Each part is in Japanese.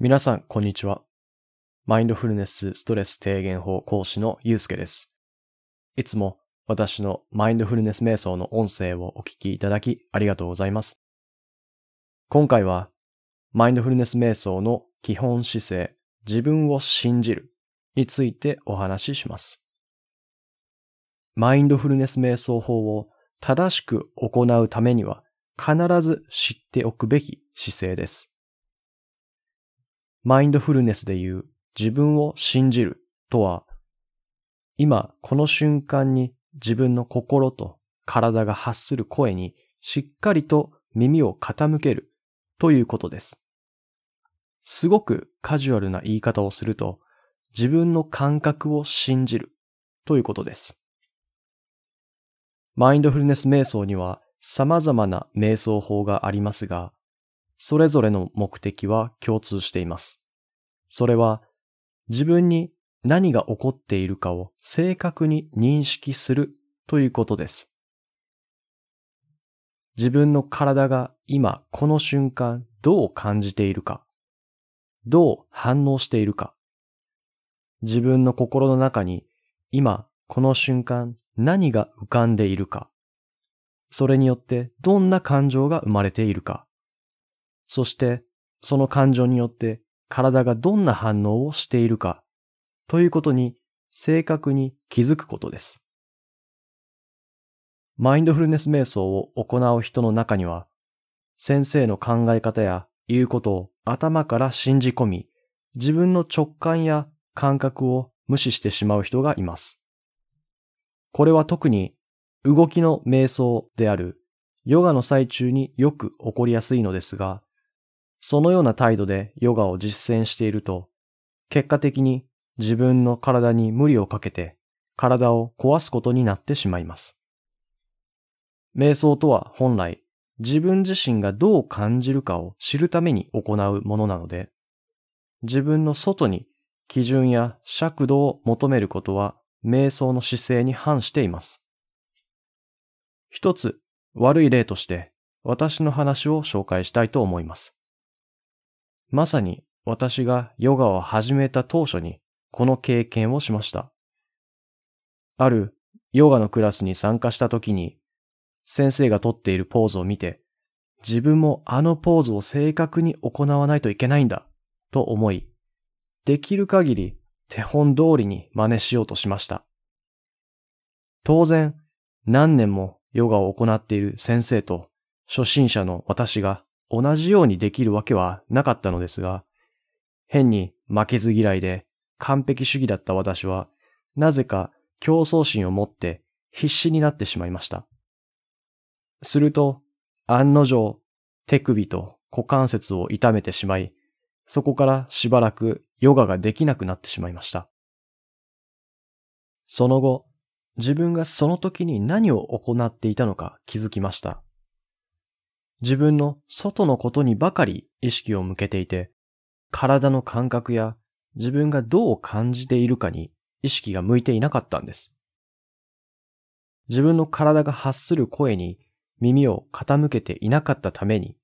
皆さん、こんにちは。マインドフルネスストレス低減法講師のゆうすけです。いつも私のマインドフルネス瞑想の音声をお聞きいただきありがとうございます。今回は、マインドフルネス瞑想の基本姿勢、自分を信じるについてお話しします。マインドフルネス瞑想法を正しく行うためには必ず知っておくべき姿勢です。マインドフルネスで言う自分を信じるとは、今この瞬間に自分の心と体が発する声にしっかりと耳を傾けるということです。すごくカジュアルな言い方をすると、自分の感覚を信じるということです。マインドフルネス瞑想には様々な瞑想法がありますが、それぞれの目的は共通しています。それは自分に何が起こっているかを正確に認識するということです。自分の体が今この瞬間どう感じているか、どう反応しているか、自分の心の中に今この瞬間何が浮かんでいるか、それによってどんな感情が生まれているか、そしてその感情によって体がどんな反応をしているかということに正確に気づくことです。マインドフルネス瞑想を行う人の中には、先生の考え方や言うことを頭から信じ込み、自分の直感や感覚を無視してしまう人がいます。これは特に動きの瞑想であるヨガの最中によく起こりやすいのですが、そのような態度でヨガを実践していると、結果的に自分の体に無理をかけて体を壊すことになってしまいます。瞑想とは本来自分自身がどう感じるかを知るために行うものなので、自分の外に基準や尺度を求めることは瞑想の姿勢に反しています。一つ悪い例として私の話を紹介したいと思います。まさに私がヨガを始めた当初にこの経験をしました。あるヨガのクラスに参加した時に先生がとっているポーズを見て自分もあのポーズを正確に行わないといけないんだと思い、できる限り手本通りに真似しようとしました。当然、何年もヨガを行っている先生と初心者の私が同じようにできるわけはなかったのですが、変に負けず嫌いで完璧主義だった私は、なぜか競争心を持って必死になってしまいました。すると、案の定、手首と股関節を痛めてしまい、そこからしばらくヨガができなくなってしまいました。その後、自分がその時に何を行っていたのか気づきました。自分の外のことにばかり意識を向けていて、体の感覚や自分がどう感じているかに意識が向いていなかったんです。自分の体が発する声に耳を傾けていなかったために、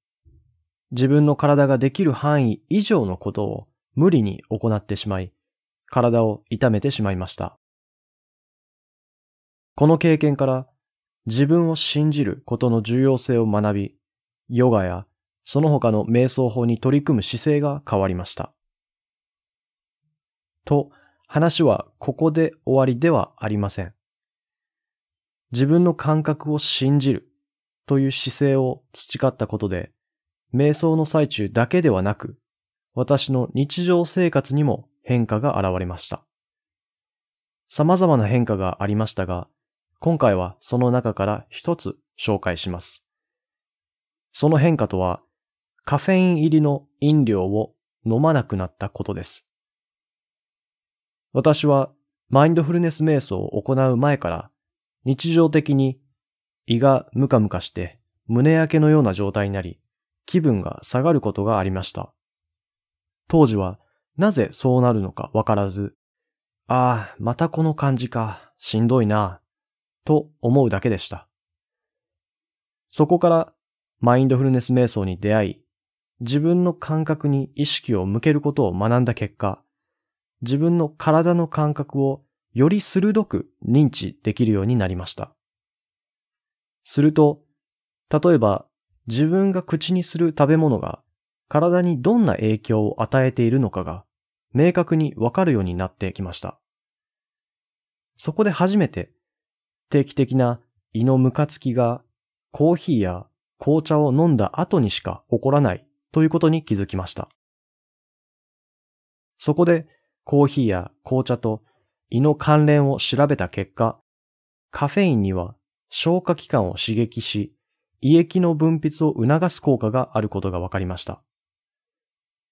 自分の体ができる範囲以上のことを無理に行ってしまい、体を痛めてしまいました。この経験から自分を信じることの重要性を学び、ヨガやその他の瞑想法に取り組む姿勢が変わりました。と、話はここで終わりではありません。自分の感覚を信じるという姿勢を培ったことで、瞑想の最中だけではなく、私の日常生活にも変化が現れました。様々な変化がありましたが、今回はその中から一つ紹介します。その変化とは、カフェイン入りの飲料を飲まなくなったことです。私はマインドフルネス瞑想を行う前から日常的に胃がムカムカして胸焼けのような状態になり気分が下がることがありました。当時はなぜそうなるのかわからず、ああ、またこの感じか、しんどいな、と思うだけでした。そこからマインドフルネス瞑想に出会い、自分の感覚に意識を向けることを学んだ結果、自分の体の感覚をより鋭く認知できるようになりました。すると、例えば自分が口にする食べ物が体にどんな影響を与えているのかが明確にわかるようになってきました。そこで初めて定期的な胃のムカつきがコーヒーや紅茶を飲んだ後にしか起こらないということに気づきました。そこでコーヒーや紅茶と胃の関連を調べた結果、カフェインには消化器官を刺激し、胃液の分泌を促す効果があることが分かりました。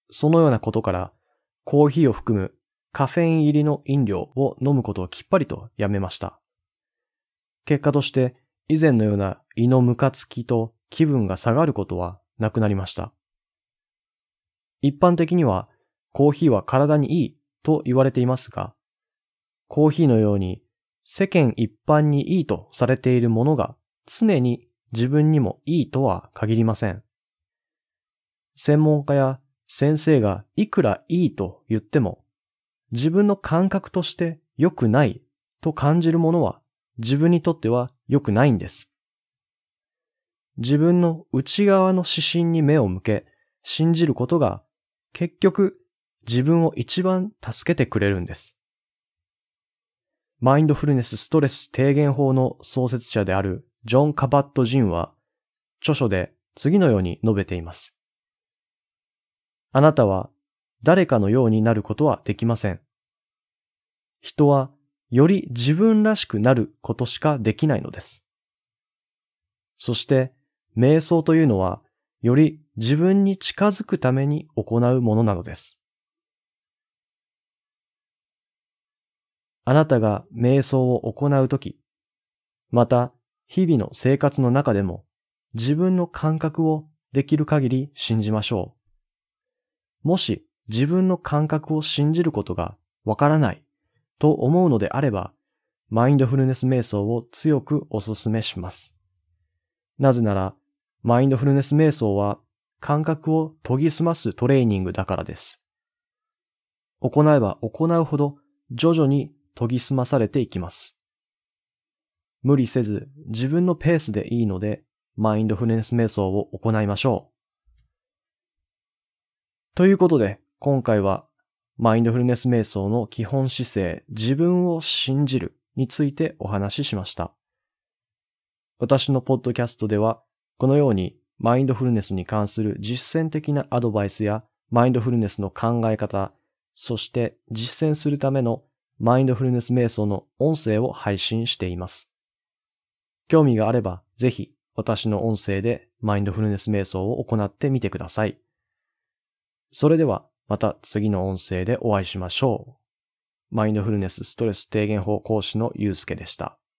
そのようなことから、コーヒーを含むカフェイン入りの飲料を飲むことをきっぱりとやめました。結果として以前のような胃のムカつきと気分が下がることはなくなりました。一般的にはコーヒーは体にいいと言われていますが、コーヒーのように世間一般にいいとされているものが常に自分にもいいとは限りません。専門家や先生がいくらいいと言っても、自分の感覚として良くないと感じるものは自分にとっては良くないんです。自分の内側の指針に目を向け、信じることが結局自分を一番助けてくれるんです。マインドフルネスストレス低減法の創設者であるジョン・カバット・ジンは著書で次のように述べています。あなたは誰かのようになることはできません。人はより自分らしくなることしかできないのです。そして、瞑想というのは、より自分に近づくために行うものなのです。あなたが瞑想を行うとき、また日々の生活の中でも自分の感覚をできる限り信じましょう。もし自分の感覚を信じることがわからないと思うのであれば、マインドフルネス瞑想を強くお勧めします。なぜなら、マインドフルネス瞑想は感覚を研ぎ澄ますトレーニングだからです。行えば行うほど徐々に研ぎ澄まされていきます。無理せず自分のペースでいいので、マインドフルネス瞑想を行いましょう。ということで、今回はマインドフルネス瞑想の基本姿勢、自分を信じるについてお話ししました。私のポッドキャストでは、このようにマインドフルネスに関する実践的なアドバイスやマインドフルネスの考え方、そして実践するためのマインドフルネス瞑想の音声を配信しています。興味があれば、ぜひ私の音声でマインドフルネス瞑想を行ってみてください。それではまた次の音声でお会いしましょう。マインドフルネスストレス低減法講師のゆうすけでした。